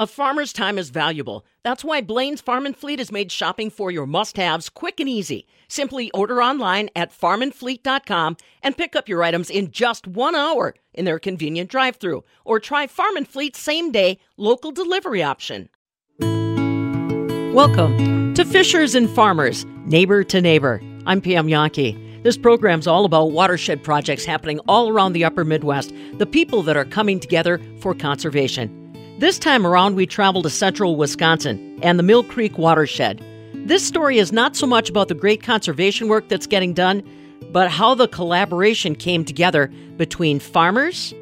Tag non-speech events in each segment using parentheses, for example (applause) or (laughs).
A farmer's time is valuable. That's why Blain's Farm and Fleet has made shopping for your must-haves quick and easy. Simply order online at farmandfleet.com and pick up your items in just 1 hour in their convenient drive-through or try Farm and Fleet's same-day local delivery option. Welcome to Fishers and Farmers, Neighbor to Neighbor. I'm Pam Jahnke. This program's all about watershed projects happening all around the upper Midwest, the people that are coming together for conservation. This time around, we travel to central Wisconsin and the Mill Creek watershed. This story is not so much about the great conservation work that's getting done, but how the collaboration came together between farmers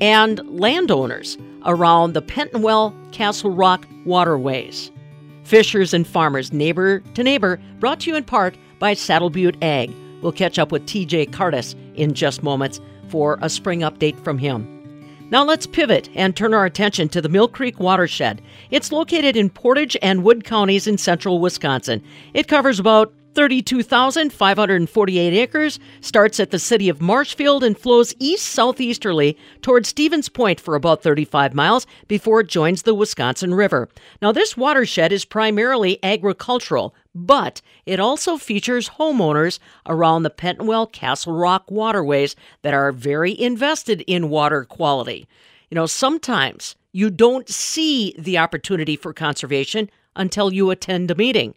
and landowners around the Petenwell Castle Rock waterways. Fishers and Farmers, Neighbor to Neighbor, brought to you in part by Saddle Butte Ag. We'll catch up with TJ Cardis in just moments for a spring update from him. Now let's pivot and turn our attention to the Mill Creek watershed. It's located in Portage and Wood counties in central Wisconsin. It covers about 32,548 acres, starts at the city of Marshfield and flows east southeasterly towards Stevens Point for about 35 miles before it joins the Wisconsin River. Now, this watershed is primarily agricultural, but it also features homeowners around the Petenwell Castle Rock waterways that are very invested in water quality. You know, sometimes you don't see the opportunity for conservation until you attend a meeting.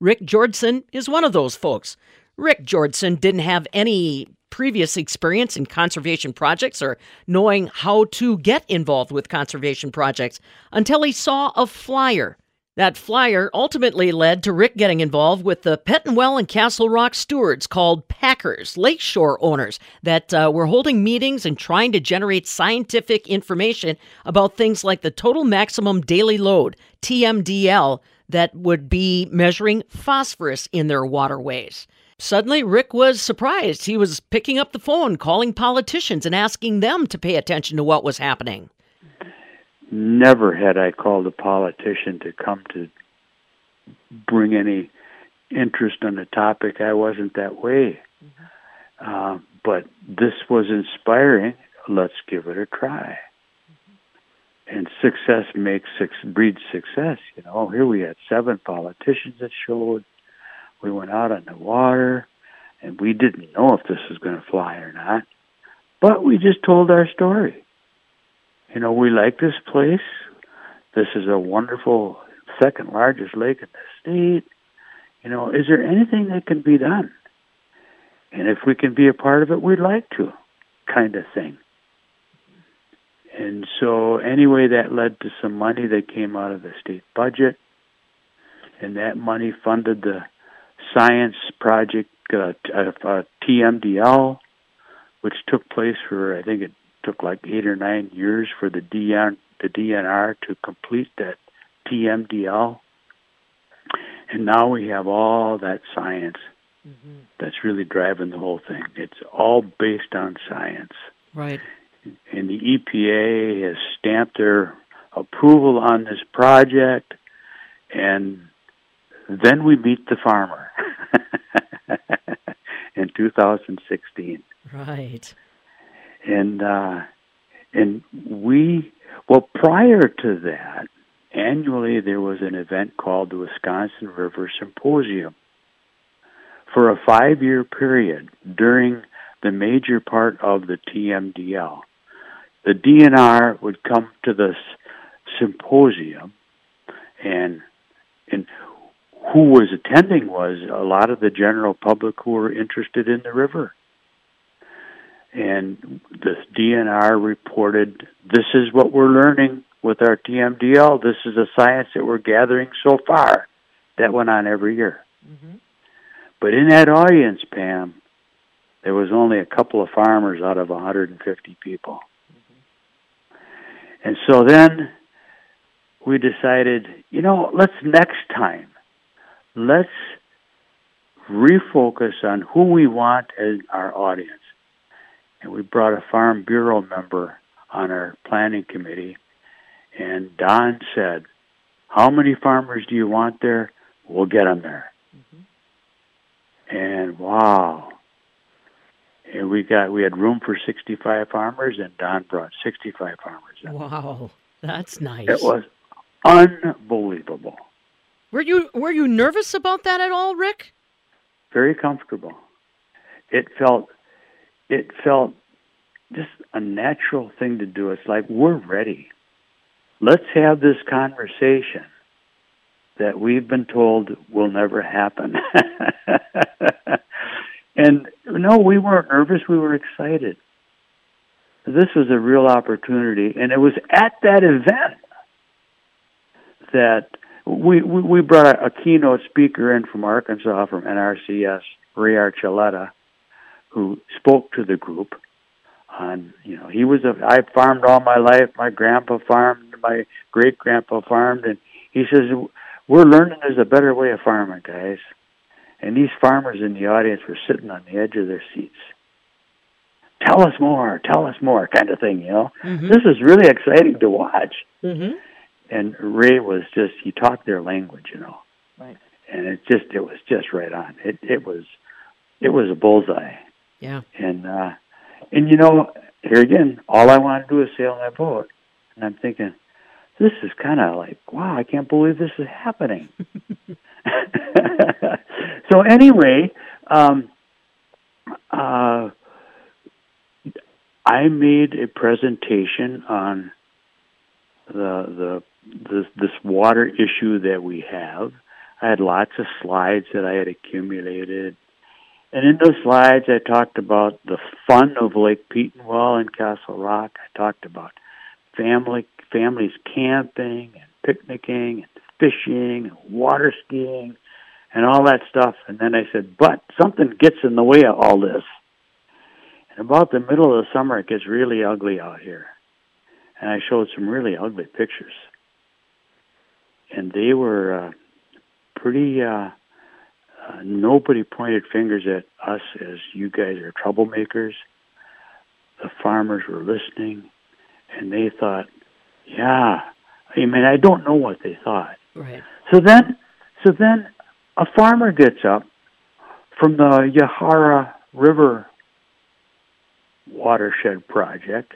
Rick Georgeson is one of those folks. Rick Georgeson didn't have any previous experience in conservation projects or knowing how to get involved with conservation projects until he saw a flyer. That flyer ultimately led to Rick getting involved with the Petenwell and Castle Rock stewards called Packers, lakeshore owners, that uh, were holding meetings and trying to generate scientific information about things like the total maximum daily load, TMDL, that would be measuring phosphorus in their waterways. Suddenly, Rick was surprised. He was picking up the phone, calling politicians, and asking them to pay attention to what was happening. Never had I called a politician to come to bring any interest on the topic. I wasn't that way. Mm-hmm. Uh, but this was inspiring. Let's give it a try and success makes breeds success. You know, here we had seven politicians that showed. We went out on the water, and we didn't know if this was going to fly or not, but we just told our story. You know, we like this place. This is a wonderful second largest lake in the state. You know, is there anything that can be done? And if we can be a part of it, we'd like to, kind of thing. And so, anyway, that led to some money that came out of the state budget, and that money funded the science project uh, uh, TMDL, which took place for I think it took like eight or nine years for the DN the DNR to complete that TMDL, and now we have all that science mm-hmm. that's really driving the whole thing. It's all based on science. Right and the EPA has stamped their approval on this project, and then we meet the farmer (laughs) in 2016. Right. And uh, and we well prior to that, annually there was an event called the Wisconsin River Symposium. For a five-year period during the major part of the TMDL the DNR would come to this symposium, and and who was attending was a lot of the general public who were interested in the river. And the DNR reported, "This is what we're learning with our TMDL. This is the science that we're gathering so far." That went on every year. Mm-hmm. But in that audience, Pam, there was only a couple of farmers out of 150 people. And so then we decided, you know, let's next time, let's refocus on who we want as our audience. And we brought a Farm Bureau member on our planning committee, and Don said, How many farmers do you want there? We'll get them there. Mm-hmm. And wow, and we got we had room for 65 farmers and don brought 65 farmers in. wow that's nice it was unbelievable. Were you were you nervous about that at all, Rick? Very comfortable. It felt it felt just a natural thing to do. It's like we're ready. Let's have this conversation that we've been told will never happen. (laughs) and no, we weren't nervous, we were excited. This was a real opportunity, and it was at that event that we we, we brought a, a keynote speaker in from Arkansas from NRCS, Ray Archuleta, who spoke to the group on you know he was a I farmed all my life. My grandpa farmed, my great grandpa farmed, and he says we're learning there's a better way of farming, guys. And these farmers in the audience were sitting on the edge of their seats. Tell us more, tell us more, kind of thing, you know. Mm-hmm. This is really exciting to watch. Mm-hmm. And Ray was just he talked their language, you know. Right. And it just it was just right on. It it was it was a bullseye. Yeah. And uh and you know, here again, all I want to do is sail my boat. And I'm thinking, this is kind of like, wow, I can't believe this is happening. (laughs) (laughs) so anyway, um, uh, I made a presentation on the the this, this water issue that we have. I had lots of slides that I had accumulated. And in those slides, I talked about the fun of Lake Petenwell and Castle Rock. I talked about family families camping and picnicking and fishing and water skiing and all that stuff. And then I said, but something gets in the way of all this. And about the middle of the summer, it gets really ugly out here. And I showed some really ugly pictures. And they were uh, pretty, uh, uh, nobody pointed fingers at us as you guys are troublemakers. The farmers were listening and they thought, yeah. I mean, I don't know what they thought. Right. So then, so then, a farmer gets up from the Yahara River watershed project,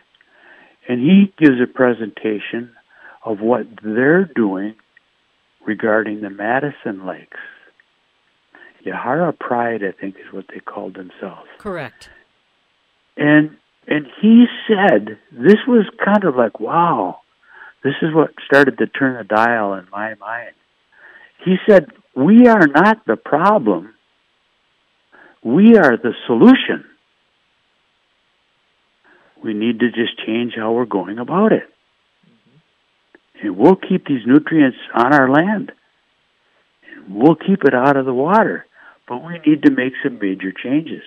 and he gives a presentation of what they're doing regarding the Madison Lakes. Yahara Pride, I think, is what they called themselves. Correct. And and he said this was kind of like, wow, this is what started to turn the dial in my mind. He said, We are not the problem, we are the solution. We need to just change how we're going about it. Mm-hmm. And we'll keep these nutrients on our land. And we'll keep it out of the water. But we need to make some major changes.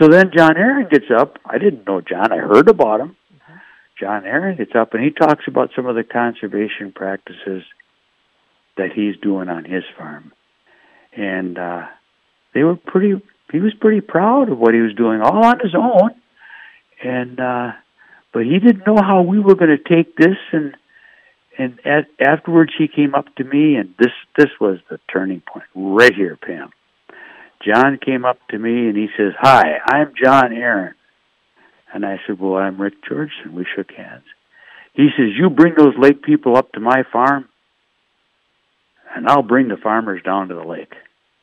So then John Aaron gets up. I didn't know John. I heard about him. John Aaron gets up and he talks about some of the conservation practices that he's doing on his farm. And uh, they were pretty, he was pretty proud of what he was doing all on his own. And, uh, but he didn't know how we were going to take this and, and at, afterwards he came up to me and this, this was the turning point right here, Pam. John came up to me and he says, Hi, I'm John Aaron. And I said, Well, I'm Rick Georgeson. We shook hands. He says, You bring those lake people up to my farm, and I'll bring the farmers down to the lake. (laughs)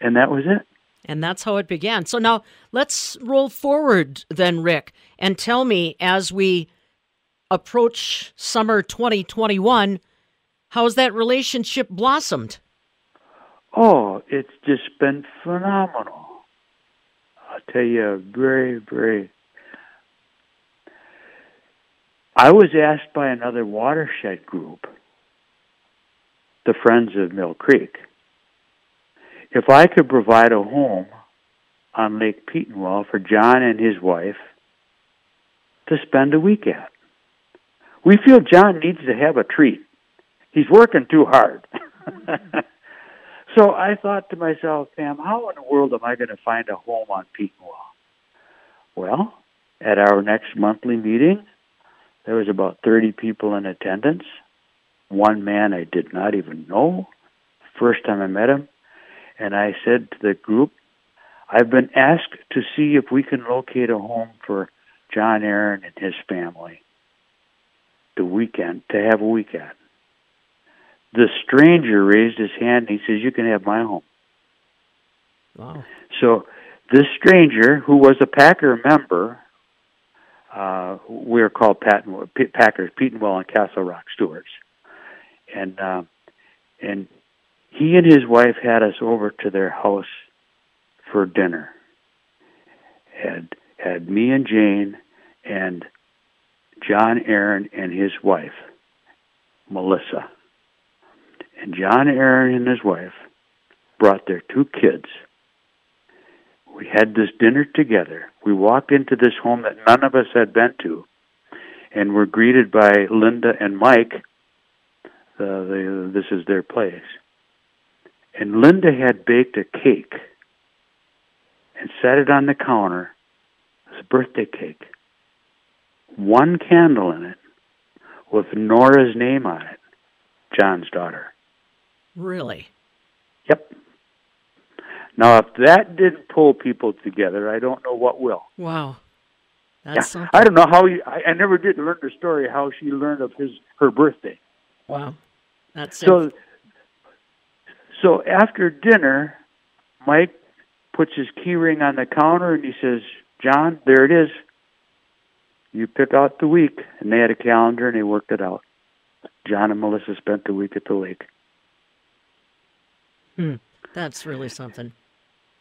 and that was it. And that's how it began. So now let's roll forward then, Rick, and tell me as we approach summer 2021, how's that relationship blossomed? Oh, it's just been phenomenal. I'll tell you, very, very. I was asked by another watershed group, the Friends of Mill Creek, if I could provide a home on Lake Petenwell for John and his wife to spend a week at. We feel John needs to have a treat. He's working too hard. (laughs) So I thought to myself, Pam, how in the world am I going to find a home on Petenwell? Well, at our next monthly meeting, there was about 30 people in attendance. One man I did not even know, first time I met him. And I said to the group, I've been asked to see if we can locate a home for John Aaron and his family. the weekend to have a weekend. The stranger raised his hand and he says, "You can have my home." Wow. So this stranger, who was a Packer member, uh, we are called Patton, Packers, Petenwell and Castle Rock Stewards, and uh, and he and his wife had us over to their house for dinner. Had had me and Jane and John Aaron and his wife, Melissa. And John Aaron and his wife brought their two kids we had this dinner together. We walked into this home that none of us had been to, and were greeted by Linda and Mike. Uh, the, this is their place. And Linda had baked a cake and set it on the counter. It's a birthday cake. One candle in it with Nora's name on it, John's daughter. Really? Yep. Now, if that didn't pull people together, I don't know what will. Wow. That's yeah. I don't know how he, I, I never did learn the story how she learned of his her birthday. Wow. That's so. It. So after dinner, Mike puts his key ring on the counter and he says, "John, there it is. You pick out the week." And they had a calendar and they worked it out. John and Melissa spent the week at the lake. Hmm. That's really something.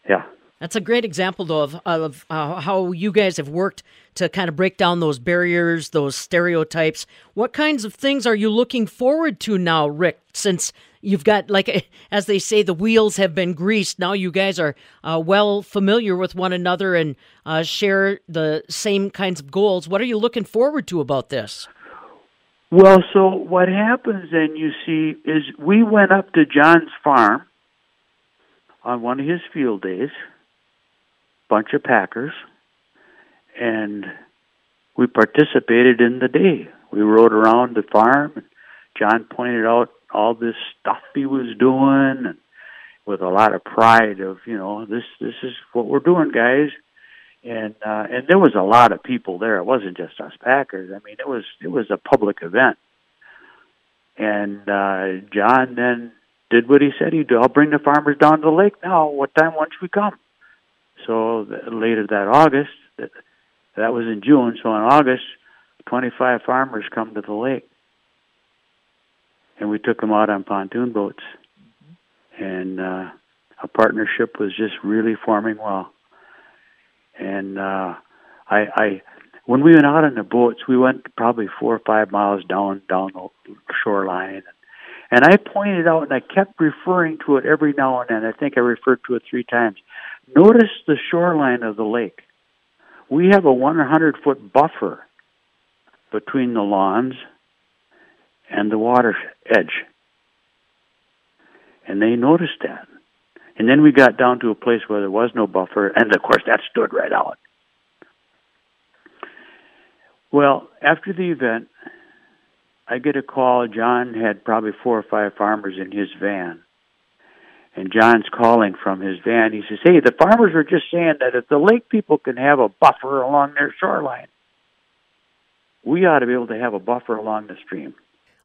Yeah. That's a great example, though, of, of uh, how you guys have worked to kind of break down those barriers, those stereotypes. What kinds of things are you looking forward to now, Rick? Since you've got, like, (laughs) as they say, the wheels have been greased. Now you guys are uh, well familiar with one another and uh, share the same kinds of goals. What are you looking forward to about this? Well, so what happens then, you see, is we went up to John's farm on one of his field days, bunch of Packers, and we participated in the day. We rode around the farm, and John pointed out all this stuff he was doing, and with a lot of pride of you know this this is what we're doing, guys. And uh, and there was a lot of people there. It wasn't just us Packers. I mean, it was it was a public event. And uh, John then did what he said he'd do. I'll bring the farmers down to the lake now. What time once we come? So later that August, that, was in June. So in August, 25 farmers come to the lake, and we took them out on pontoon boats, and uh, a partnership was just really forming well. And uh, I, I, when we went out on the boats, we went probably four or five miles down down the shoreline. And I pointed out, and I kept referring to it every now and then. I think I referred to it three times. Notice the shoreline of the lake. We have a 100 foot buffer between the lawns and the water edge. And they noticed that. And then we got down to a place where there was no buffer, and of course that stood right out. Well, after the event, I get a call. John had probably four or five farmers in his van. And John's calling from his van. He says, Hey, the farmers are just saying that if the lake people can have a buffer along their shoreline, we ought to be able to have a buffer along the stream.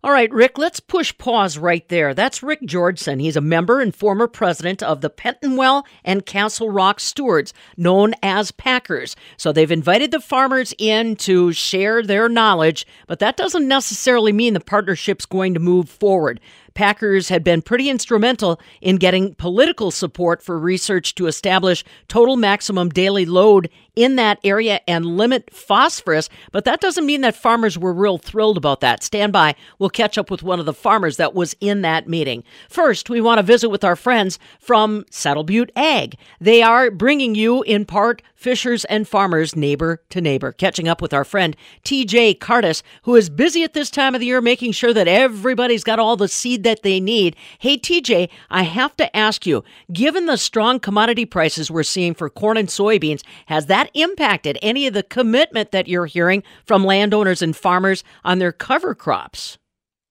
All right, Rick, let's push pause right there. That's Rick Georgeson. He's a member and former president of the Petenwell and Castle Rock Stewards, known as Packers. So they've invited the farmers in to share their knowledge, but that doesn't necessarily mean the partnership's going to move forward. Packers had been pretty instrumental in getting political support for research to establish total maximum daily load in that area and limit phosphorus, but that doesn't mean that farmers were real thrilled about that. Stand by. We'll catch up with one of the farmers that was in that meeting. First, we want to visit with our friends from Saddle Butte Ag. They are bringing you, in part, Fishers and Farmers Neighbor to Neighbor. Catching up with our friend TJ Cardis, who is busy at this time of the year making sure that everybody's got all the seed that they need. Hey, TJ, I have to ask you, given the strong commodity prices we're seeing for corn and soybeans, has that impacted any of the commitment that you're hearing from landowners and farmers on their cover crops?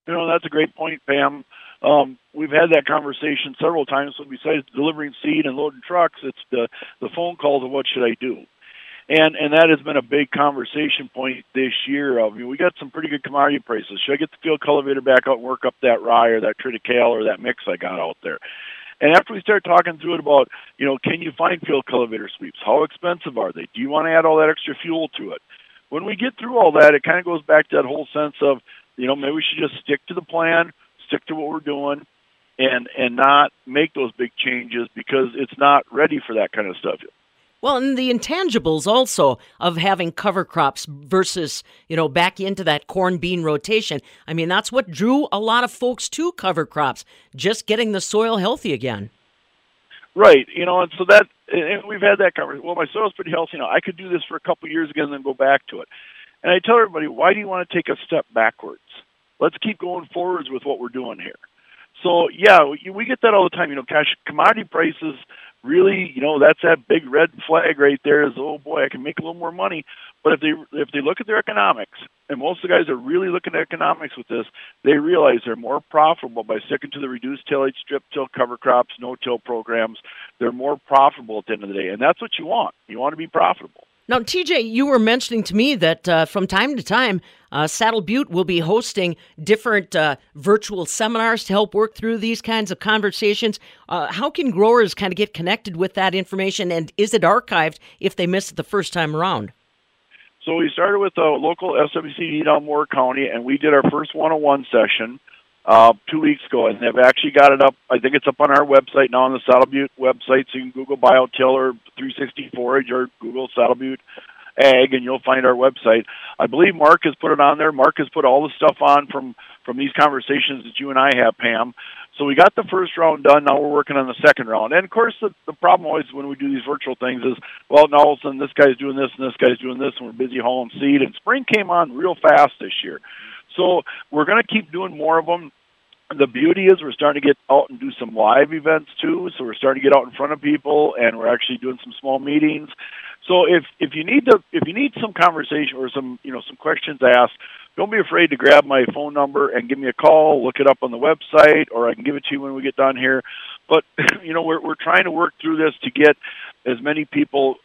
You know, that's a great point, Pam. Um, we've had that conversation several times. So besides delivering seed and loading trucks, it's the the phone calls of what should I do. And and that has been a big conversation point this year. I mean, we got some pretty good commodity prices. Should I get the field cultivator back out and work up that rye or that triticale or that mix I got out there? And after we start talking through it about, you know, can you find field cultivator sweeps? How expensive are they? Do you want to add all that extra fuel to it? When we get through all that, it kind of goes back to that whole sense of, you know, maybe we should just stick to the plan, stick to what we're doing, and and not make those big changes because it's not ready for that kind of stuff. Well, and the intangibles also of having cover crops versus, you know, back into that corn bean rotation. I mean, that's what drew a lot of folks to cover crops, just getting the soil healthy again. Right. You know, and so that, and we've had that conversation. Well, my soil's pretty healthy now. I could do this for a couple years again and then go back to it. And I tell everybody, why do you want to take a step backwards? Let's keep going forwards with what we're doing here. So, yeah, we get that all the time. You know, cash commodity prices really, you know, that's that big red flag right there. Is oh boy, I can make a little more money. But if they if they look at their economics, and most of the guys are really looking at economics with this, they realize they're more profitable by sticking to the reduced tillage, strip till, cover crops, no till programs. They're more profitable at the end of the day, and that's what you want. You want to be profitable. Now, TJ, you were mentioning to me that uh, from time to time, uh, Saddle Butte will be hosting different uh, virtual seminars to help work through these kinds of conversations. Uh, how can growers kind of get connected with that information, and is it archived if they miss it the first time around? So we started with a local SWCD down Mower County, and we did our first one-on-one session uh, two weeks ago, and they've actually got it up. I think it's up on our website now on the Saddle Butte website, so you can Google Biotiller 360 Forage or Google Saddle Butte Ag, and you'll find our website. I believe Mark has put it on there. Mark has put all the stuff on from from these conversations that you and I have, Pam. So we got the first round done. Now we're working on the second round. And of course, the, the problem always when we do these virtual things is, well, now all of a sudden this guy's doing this and this guy's doing this, and we're busy hauling seed. And spring came on real fast this year. So we're going to keep doing more of them the beauty is we're starting to get out and do some live events too. So we're starting to get out in front of people, and we're actually doing some small meetings. So if if you need to if you need some conversation or some you know some questions asked, don't be afraid to grab my phone number and give me a call. Look it up on the website, or I can give it to you when we get done here. But (laughs) you know we're we're trying to work through this to get as many people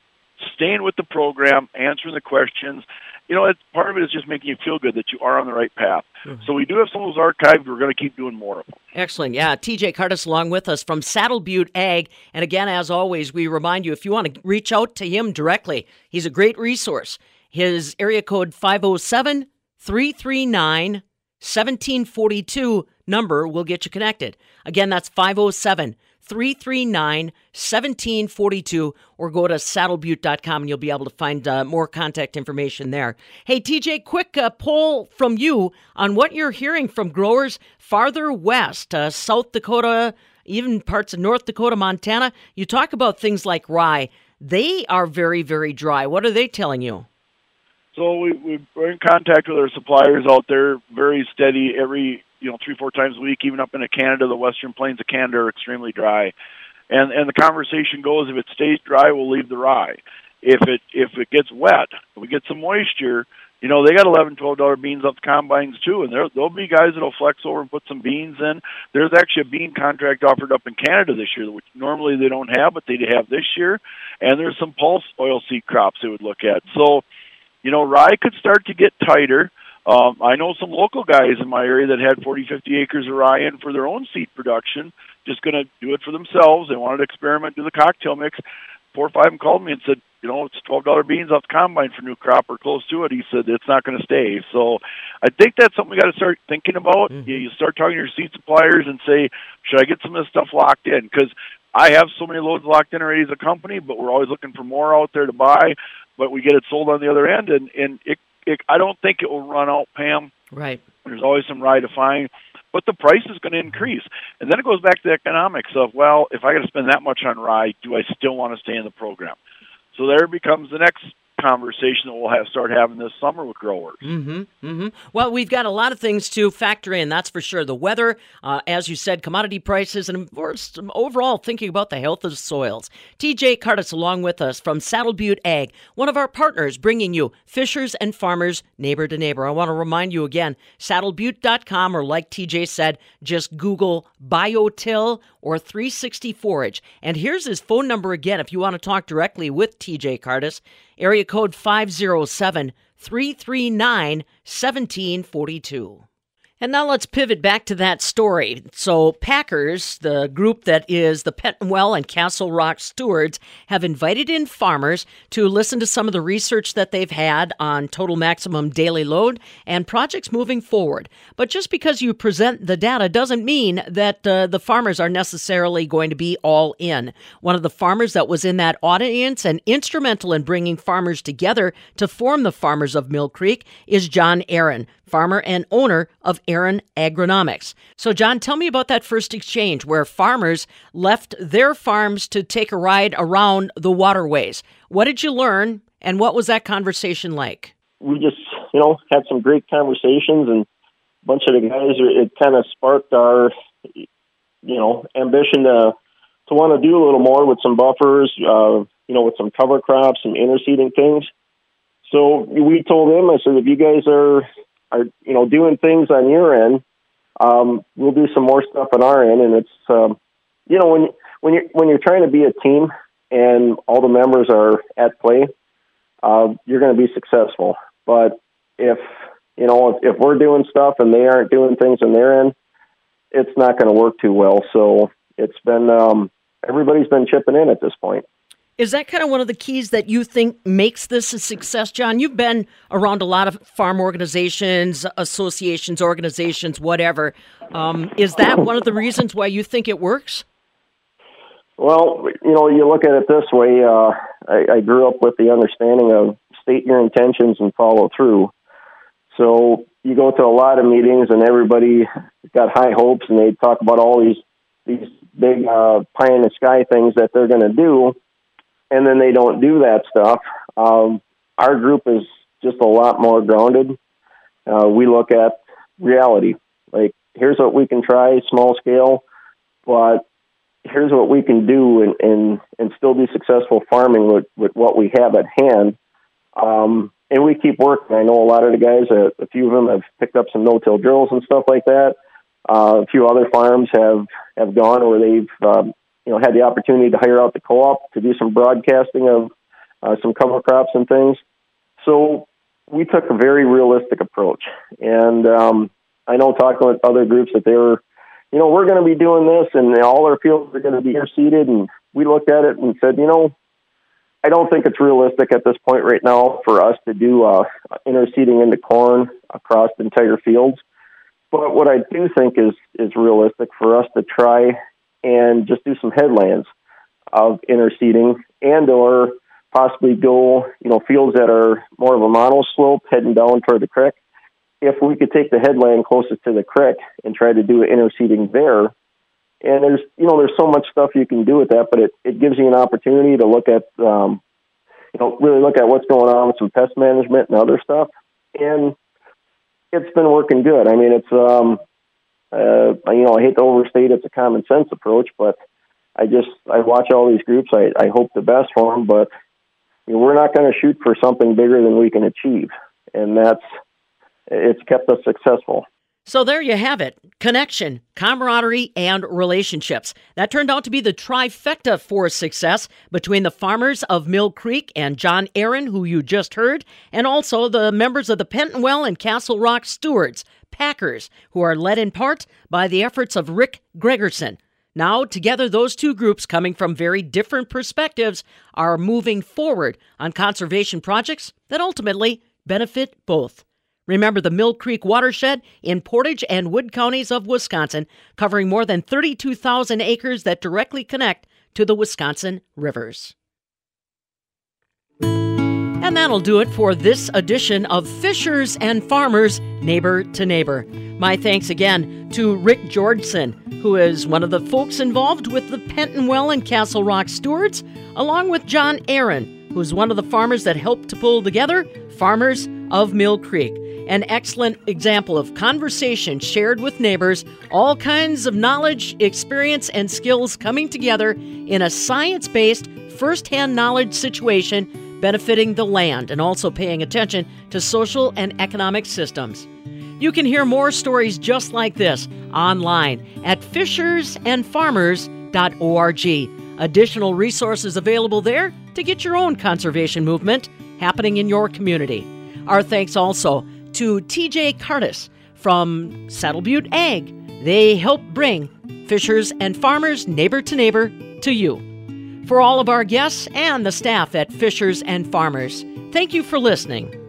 staying with the program, answering the questions, you know, it's, part of it is just making you feel good that you are on the right path. Mm-hmm. So we do have some of those archived. We're going to keep doing more of them. Excellent. Yeah. TJ Curtis along with us from Saddle Butte Ag. And again, as always, we remind you if you want to reach out to him directly, he's a great resource. His area code 507 339 1742 number will get you connected. Again, that's 507 339 1742 or go to saddlebutte.com and you'll be able to find uh, more contact information there. Hey, TJ, quick uh, poll from you on what you're hearing from growers farther west, uh, South Dakota, even parts of North Dakota, Montana. You talk about things like rye. They are very, very dry. What are they telling you? So we, we're in contact with our suppliers out there, very steady every you know three four times a week. Even up into Canada, the Western Plains of Canada are extremely dry, and and the conversation goes: if it stays dry, we'll leave the rye. If it if it gets wet, we get some moisture. You know they got eleven, twelve dollar beans off the combines too, and there there'll be guys that'll flex over and put some beans in. There's actually a bean contract offered up in Canada this year, which normally they don't have, but they have this year. And there's some pulse oil seed crops they would look at. So, you know, rye could start to get tighter. Um, I know some local guys in my area that had 40, 50 acres of rye in for their own seed production, just going to do it for themselves. They wanted to experiment, do the cocktail mix. Four or five of them called me and said, you know, it's twelve dollar beans off the combine for new crop or close to it. He said it's not going to stay. So I think that's something we got to start thinking about. Mm-hmm. You, you start talking to your seed suppliers and say, should I get some of this stuff locked in? Because I have so many loads locked in already as a company, but we're always looking for more out there to buy. But we get it sold on the other end, and and it it, I don't think it will run out, Pam. Right. There's always some rye to find, but the price is going to increase. And then it goes back to the economics of, well, if I got to spend that much on rye, do I still want to stay in the program? So there becomes the next conversation that we'll have start having this summer with growers. Mm-hmm. Mm-hmm. Well, we've got a lot of things to factor in. That's for sure. The weather, uh, as you said, commodity prices, and overall thinking about the health of soils. TJ Curtis, along with us from Saddle Butte Ag, one of our partners, bringing you fishers and farmers neighbor to neighbor. I want to remind you again, saddlebutte.com, or like TJ said, just Google BioTill, or 360 Forage. And here's his phone number again if you want to talk directly with TJ Cardis. Area code 507 339 1742. And now let's pivot back to that story. So, Packers, the group that is the Petenwell and Castle Rock stewards, have invited in farmers to listen to some of the research that they've had on total maximum daily load and projects moving forward. But just because you present the data doesn't mean that uh, the farmers are necessarily going to be all in. One of the farmers that was in that audience and instrumental in bringing farmers together to form the Farmers of Mill Creek is John Aaron farmer and owner of Aaron Agronomics. So, John, tell me about that first exchange where farmers left their farms to take a ride around the waterways. What did you learn, and what was that conversation like? We just, you know, had some great conversations, and a bunch of the guys, it kind of sparked our, you know, ambition to to want to do a little more with some buffers, uh, you know, with some cover crops some interseeding things. So we told them, I said, if you guys are are you know doing things on your end, um, we'll do some more stuff on our end. And it's um, you know when when you're when you're trying to be a team and all the members are at play, uh, you're going to be successful. But if you know if, if we're doing stuff and they aren't doing things on their end, it's not going to work too well. So it's been um, everybody's been chipping in at this point. Is that kind of one of the keys that you think makes this a success, John? You've been around a lot of farm organizations, associations, organizations, whatever. Um, is that one of the reasons why you think it works? Well, you know, you look at it this way. Uh, I, I grew up with the understanding of state your intentions and follow through. So you go to a lot of meetings, and everybody got high hopes, and they talk about all these these big uh, pie in the sky things that they're going to do and then they don't do that stuff. Um, our group is just a lot more grounded. Uh, we look at reality. Like, here's what we can try, small scale, but here's what we can do and, and, and still be successful farming with, with what we have at hand. Um, and we keep working. I know a lot of the guys, uh, a few of them have picked up some no-till drills and stuff like that. Uh, a few other farms have, have gone where they've um, you know, had the opportunity to hire out the co-op to do some broadcasting of uh, some cover crops and things. So we took a very realistic approach, and um, I know talking with other groups that they were, you know, we're going to be doing this, and all our fields are going to be seeded, and we looked at it and said, you know, I don't think it's realistic at this point right now for us to do uh, interseeding into corn across entire fields. But what I do think is is realistic for us to try and just do some headlands of interseeding and or possibly go, you know, fields that are more of a model monoslope heading down toward the creek. If we could take the headland closest to the creek and try to do interseeding there, and there's, you know, there's so much stuff you can do with that, but it, it gives you an opportunity to look at, um, you know, really look at what's going on with some pest management and other stuff. And it's been working good. I mean, it's, um, uh, you know, I hate to overstate it's a common sense approach, but I just I watch all these groups. I, I hope the best for them, but you know, we're not going to shoot for something bigger than we can achieve, and that's it's kept us successful. So there you have it connection, camaraderie, and relationships. That turned out to be the trifecta for success between the farmers of Mill Creek and John Aaron, who you just heard, and also the members of the Petenwell and Castle Rock Stewards, Packers, who are led in part by the efforts of Rick Gregerson. Now, together, those two groups, coming from very different perspectives, are moving forward on conservation projects that ultimately benefit both. Remember the Mill Creek watershed in Portage and Wood counties of Wisconsin, covering more than 32,000 acres that directly connect to the Wisconsin rivers. And that'll do it for this edition of Fishers and Farmers Neighbor to Neighbor. My thanks again to Rick Georgeson, who is one of the folks involved with the Petenwell and Castle Rock stewards, along with John Aaron, who's one of the farmers that helped to pull together Farmers of Mill Creek. An excellent example of conversation shared with neighbors, all kinds of knowledge, experience, and skills coming together in a science based, first hand knowledge situation benefiting the land and also paying attention to social and economic systems. You can hear more stories just like this online at fishersandfarmers.org. Additional resources available there to get your own conservation movement happening in your community. Our thanks also to TJ Curtis from Saddle Butte Ag. They help bring fishers and farmers neighbor to neighbor to you. For all of our guests and the staff at Fishers and Farmers, thank you for listening.